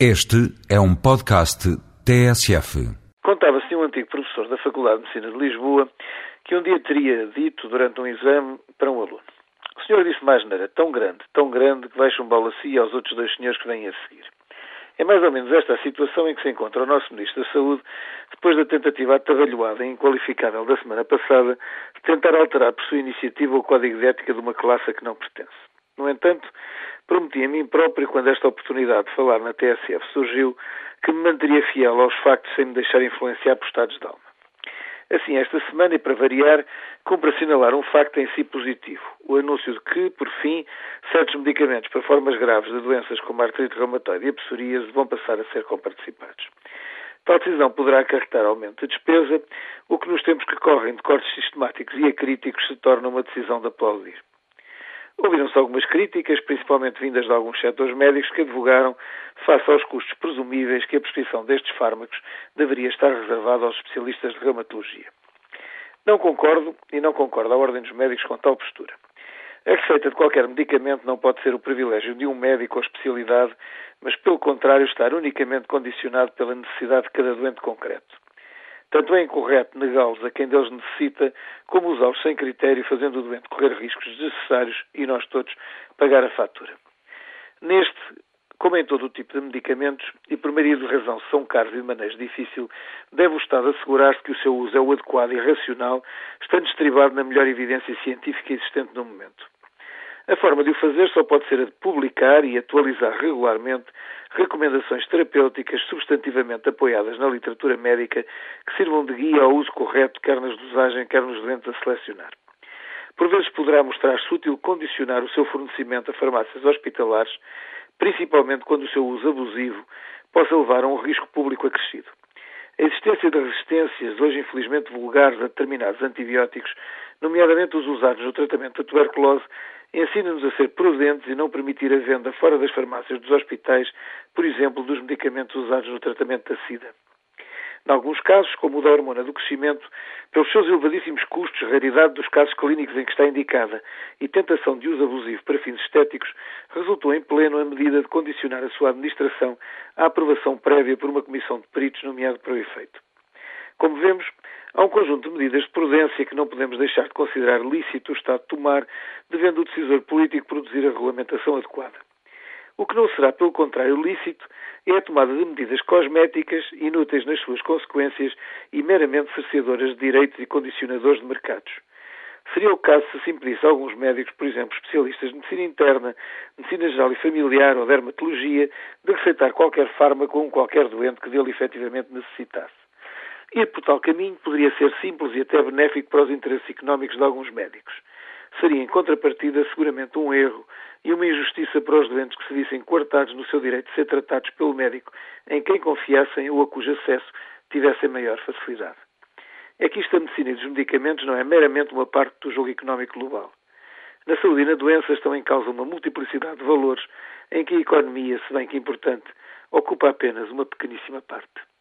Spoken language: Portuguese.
Este é um podcast TSF. Contava-se um antigo professor da Faculdade de Medicina de Lisboa que um dia teria dito durante um exame para um aluno: O senhor disse uma asneira tão grande, tão grande, que vai chumbá-lo a si e aos outros dois senhores que vêm a seguir. É mais ou menos esta a situação em que se encontra o nosso Ministro da Saúde depois da tentativa atabalhoada e inqualificável da semana passada de tentar alterar por sua iniciativa o código de ética de uma classe a que não pertence. No entanto, prometi a mim próprio, quando esta oportunidade de falar na TSF surgiu, que me manteria fiel aos factos sem me deixar influenciar por estados de alma. Assim, esta semana, e para variar, cumpre assinalar um facto em si positivo: o anúncio de que, por fim, certos medicamentos para formas graves de doenças como a artrite reumatoide e a psoríase vão passar a ser comparticipados. Tal decisão poderá acarretar aumento de despesa, o que nos tempos que correm de cortes sistemáticos e acríticos se torna uma decisão de aplaudir. Ouviram-se algumas críticas, principalmente vindas de alguns setores médicos, que advogaram, face aos custos presumíveis, que a prescrição destes fármacos deveria estar reservada aos especialistas de reumatologia. Não concordo e não concordo a Ordem dos Médicos com tal postura. A receita de qualquer medicamento não pode ser o privilégio de um médico ou especialidade, mas, pelo contrário, estar unicamente condicionado pela necessidade de cada doente concreto. Tanto é incorreto negá-los a quem deles necessita, como usá-los sem critério, fazendo o doente correr riscos desnecessários e nós todos pagar a fatura. Neste, como em todo o tipo de medicamentos, e por maioria de razão são caros e de manejo difícil, deve o Estado assegurar-se que o seu uso é o adequado e racional, estando estribado na melhor evidência científica existente no momento. A forma de o fazer só pode ser a de publicar e atualizar regularmente recomendações terapêuticas substantivamente apoiadas na literatura médica que sirvam de guia ao uso correto, quer nas dosagens, quer nos doentes a selecionar. Por vezes poderá mostrar-se útil condicionar o seu fornecimento a farmácias hospitalares, principalmente quando o seu uso abusivo possa levar a um risco público acrescido. A existência de resistências, hoje infelizmente vulgares, a determinados antibióticos, nomeadamente os usados no tratamento da tuberculose, ensina-nos a ser prudentes e não permitir a venda fora das farmácias dos hospitais, por exemplo, dos medicamentos usados no tratamento da SIDA. Em alguns casos, como o da hormona do crescimento, pelos seus elevadíssimos custos, raridade dos casos clínicos em que está indicada e tentação de uso abusivo para fins estéticos, resultou em pleno a medida de condicionar a sua administração à aprovação prévia por uma comissão de peritos nomeada para o efeito. Como vemos, há um conjunto de medidas de prudência que não podemos deixar de considerar lícito o Estado tomar, devendo o decisor político produzir a regulamentação adequada. O que não será, pelo contrário, lícito é a tomada de medidas cosméticas, inúteis nas suas consequências e meramente cerceadoras de direitos e condicionadores de mercados. Seria o caso se se impedisse a alguns médicos, por exemplo, especialistas de medicina interna, medicina geral e familiar ou dermatologia, de receitar qualquer fármaco a um qualquer doente que dele efetivamente necessitasse. Ir por tal caminho poderia ser simples e até benéfico para os interesses económicos de alguns médicos. Seria, em contrapartida, seguramente um erro e uma injustiça para os doentes que se vissem coartados no seu direito de ser tratados pelo médico em quem confiassem ou a cujo acesso tivessem maior facilidade. É que isto da medicina e dos medicamentos não é meramente uma parte do jogo económico global. Na saúde e na doença estão em causa uma multiplicidade de valores em que a economia, se bem que importante, ocupa apenas uma pequeníssima parte.